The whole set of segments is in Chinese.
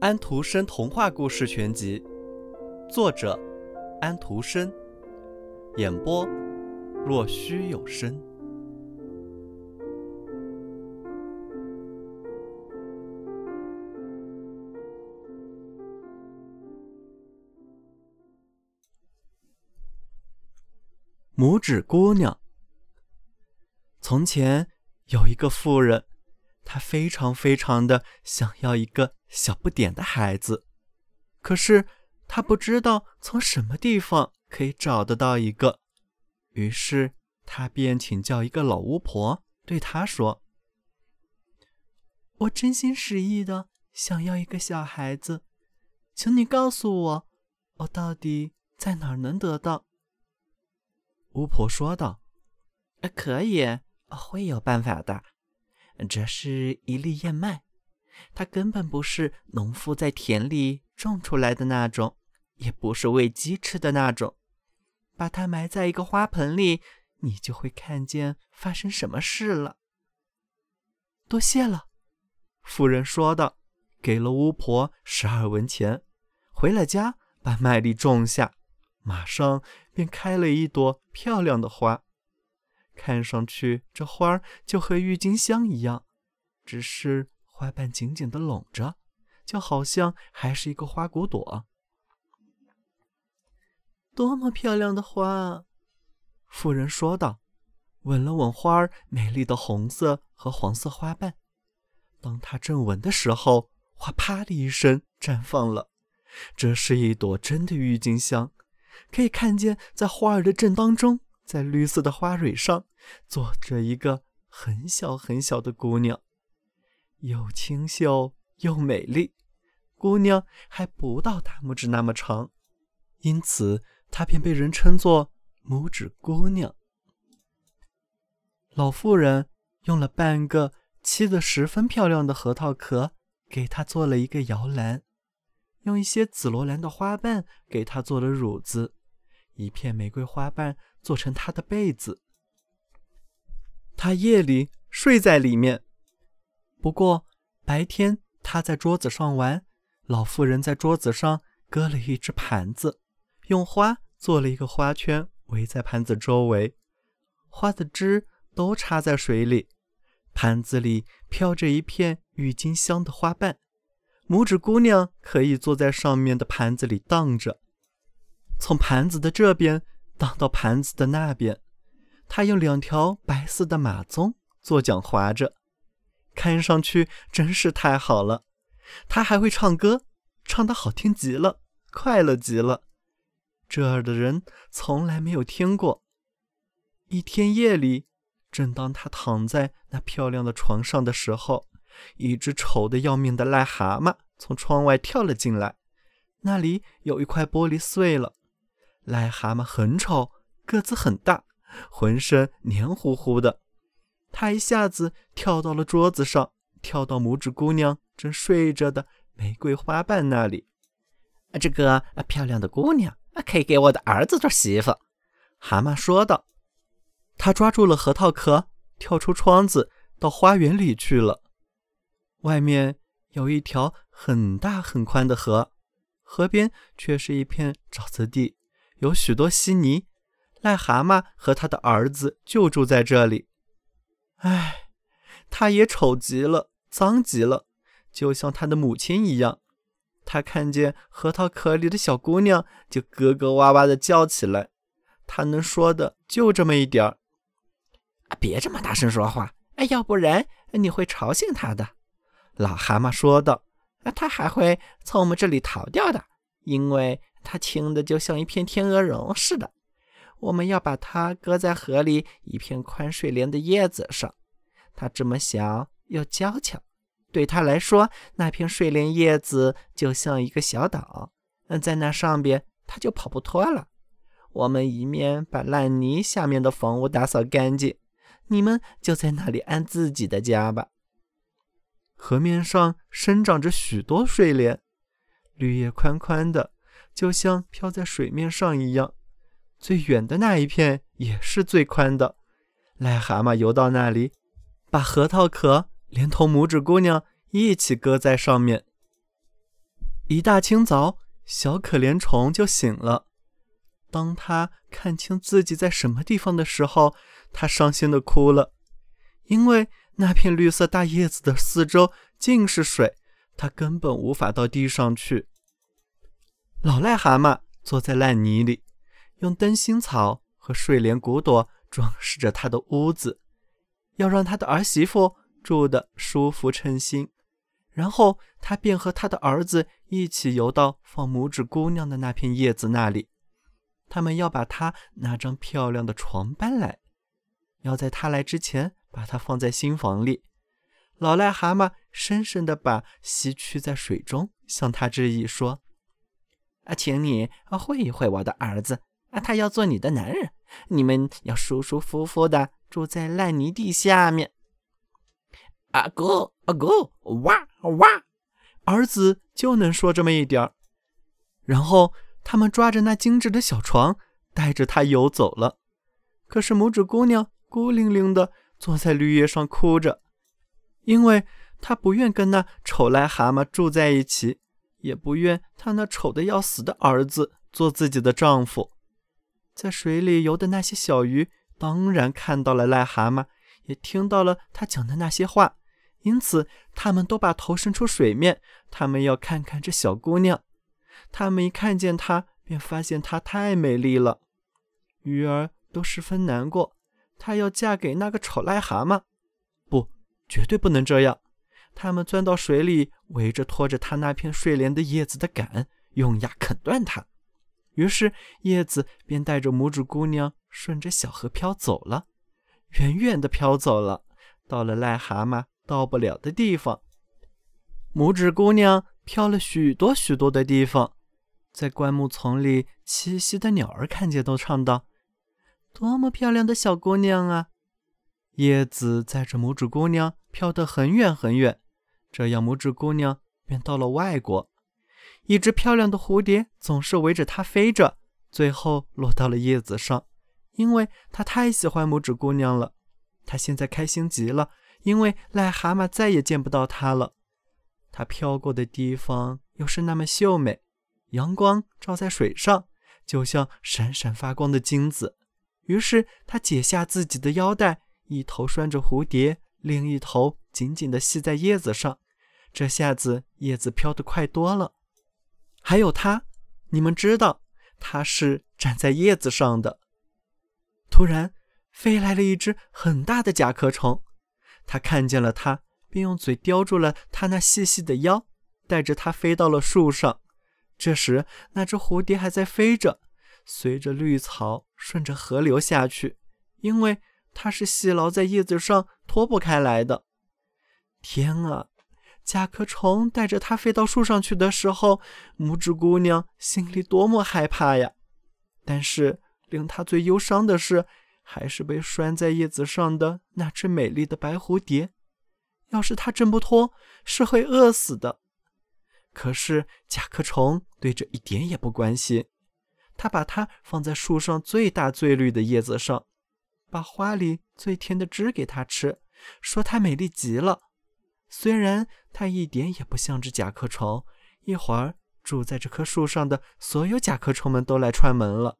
安徒生童话故事全集，作者安徒生，演播若虚有声。拇指姑娘。从前有一个妇人，她非常非常的想要一个小不点的孩子，可是她不知道从什么地方可以找得到一个。于是她便请教一个老巫婆，对她说：“我真心实意的想要一个小孩子，请你告诉我，我到底在哪儿能得到？”巫婆说道：“可以，会有办法的。这是一粒燕麦，它根本不是农夫在田里种出来的那种，也不是喂鸡吃的那种。把它埋在一个花盆里，你就会看见发生什么事了。”多谢了，妇人说道，给了巫婆十二文钱，回了家把麦粒种下。马上便开了一朵漂亮的花，看上去这花儿就和郁金香一样，只是花瓣紧紧的拢着，就好像还是一个花骨朵。多么漂亮的花！妇人说道，吻了吻花儿美丽的红色和黄色花瓣。当她正吻的时候，花啪的一声绽放了，这是一朵真的郁金香。可以看见，在花儿的正当中，在绿色的花蕊上，坐着一个很小很小的姑娘，又清秀又美丽。姑娘还不到大拇指那么长，因此她便被人称作拇指姑娘。老妇人用了半个漆得十分漂亮的核桃壳，给她做了一个摇篮。用一些紫罗兰的花瓣给她做了褥子，一片玫瑰花瓣做成他的被子。他夜里睡在里面，不过白天他在桌子上玩。老妇人在桌子上搁了一只盘子，用花做了一个花圈，围在盘子周围，花的枝都插在水里，盘子里飘着一片郁金香的花瓣。拇指姑娘可以坐在上面的盘子里荡着，从盘子的这边荡到盘子的那边。他用两条白色的马鬃做桨划着，看上去真是太好了。他还会唱歌，唱得好听极了，快乐极了。这儿的人从来没有听过。一天夜里，正当他躺在那漂亮的床上的时候。一只丑的要命的癞蛤蟆从窗外跳了进来，那里有一块玻璃碎了。癞蛤蟆很丑，个子很大，浑身黏糊糊的。它一下子跳到了桌子上，跳到拇指姑娘正睡着的玫瑰花瓣那里。这个漂亮的姑娘可以给我的儿子做媳妇。蛤蟆说道。他抓住了核桃壳，跳出窗子，到花园里去了。外面有一条很大很宽的河，河边却是一片沼泽地，有许多稀泥。癞蛤蟆和他的儿子就住在这里。唉，他也丑极了，脏极了，就像他的母亲一样。他看见核桃壳里的小姑娘，就咯咯哇哇的叫起来。他能说的就这么一点儿。啊别这么大声说话，哎，要不然你会吵醒他的。老蛤蟆说道：“他还会从我们这里逃掉的，因为它轻的就像一片天鹅绒似的。我们要把它搁在河里一片宽睡莲的叶子上。它这么小又娇俏，对它来说，那片睡莲叶子就像一个小岛。嗯，在那上边，它就跑不脱了。我们一面把烂泥下面的房屋打扫干净，你们就在那里安自己的家吧。”河面上生长着许多睡莲，绿叶宽宽的，就像飘在水面上一样。最远的那一片也是最宽的。癞蛤蟆游到那里，把核桃壳连同拇指姑娘一起搁在上面。一大清早，小可怜虫就醒了。当他看清自己在什么地方的时候，他伤心的哭了，因为那片绿色大叶子的四周尽是水，他根本无法到地上去。老癞蛤蟆坐在烂泥里，用灯芯草和睡莲骨朵装饰着他的屋子，要让他的儿媳妇住得舒服称心。然后他便和他的儿子一起游到放拇指姑娘的那片叶子那里。他们要把他那张漂亮的床搬来，要在他来之前把它放在新房里。老癞蛤蟆深深地把膝屈在水中，向他致意说：“啊，请你啊会一会我的儿子啊，他要做你的男人。你们要舒舒服服的住在烂泥地下面。”啊咕啊咕，哇哇，儿子就能说这么一点儿。然后他们抓着那精致的小床，带着他游走了。可是拇指姑娘孤零零的坐在绿叶上哭着，因为她不愿跟那丑癞蛤蟆住在一起，也不愿他那丑的要死的儿子做自己的丈夫。在水里游的那些小鱼，当然看到了癞蛤蟆。也听到了他讲的那些话，因此他们都把头伸出水面，他们要看看这小姑娘。他们一看见她，便发现她太美丽了。鱼儿都十分难过，她要嫁给那个丑癞蛤蟆。不，绝对不能这样。他们钻到水里，围着拖着她那片睡莲的叶子的杆，用牙啃断它。于是叶子便带着拇指姑娘顺着小河飘走了。远远地飘走了，到了癞蛤蟆到不了的地方。拇指姑娘飘了许多许多的地方，在灌木丛里栖息的鸟儿看见都唱道：“多么漂亮的小姑娘啊！”叶子载着拇指姑娘飘得很远很远，这样拇指姑娘便到了外国。一只漂亮的蝴蝶总是围着它飞着，最后落到了叶子上。因为她太喜欢拇指姑娘了，她现在开心极了，因为癞蛤蟆再也见不到她了。它飘过的地方又是那么秀美，阳光照在水上，就像闪闪发光的金子。于是他解下自己的腰带，一头拴着蝴蝶，另一头紧紧地系在叶子上。这下子叶子飘得快多了。还有它，你们知道，它是站在叶子上的。突然，飞来了一只很大的甲壳虫。它看见了它，便用嘴叼住了它那细细的腰，带着它飞到了树上。这时，那只蝴蝶还在飞着，随着绿草顺着河流下去，因为它是系牢在叶子上脱不开来的。天啊！甲壳虫带着它飞到树上去的时候，拇指姑娘心里多么害怕呀！但是。令她最忧伤的是，还是被拴在叶子上的那只美丽的白蝴蝶。要是它挣不脱，是会饿死的。可是甲壳虫对这一点也不关心，它把它放在树上最大最绿的叶子上，把花里最甜的汁给它吃，说它美丽极了。虽然它一点也不像只甲壳虫，一会儿住在这棵树上的所有甲壳虫们都来串门了。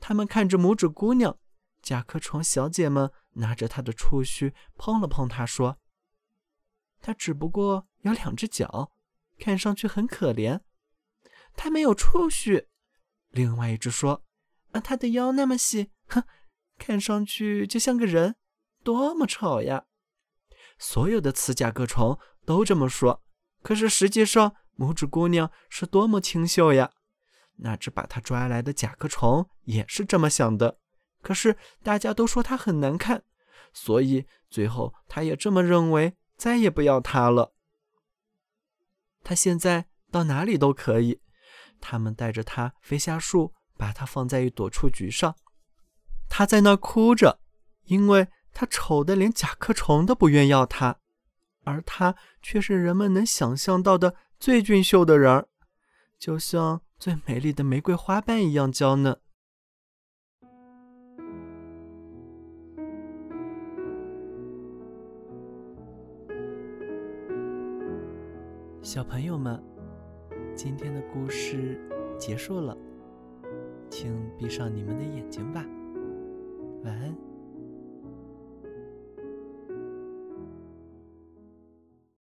他们看着拇指姑娘，甲壳虫小姐们拿着她的触须碰了碰她，说：“她只不过有两只脚，看上去很可怜。”她没有触须。另外一只说：“啊，她的腰那么细，哼，看上去就像个人，多么丑呀！”所有的雌甲壳虫都这么说。可是实际上，拇指姑娘是多么清秀呀！那只把它抓来的甲壳虫也是这么想的，可是大家都说它很难看，所以最后他也这么认为，再也不要它了。他现在到哪里都可以，他们带着它飞下树，把它放在一朵雏菊上。他在那哭着，因为他丑的连甲壳虫都不愿要他，而他却是人们能想象到的最俊秀的人儿，就像最美丽的玫瑰花瓣一样娇嫩。小朋友们，今天的故事结束了，请闭上你们的眼睛吧，晚安。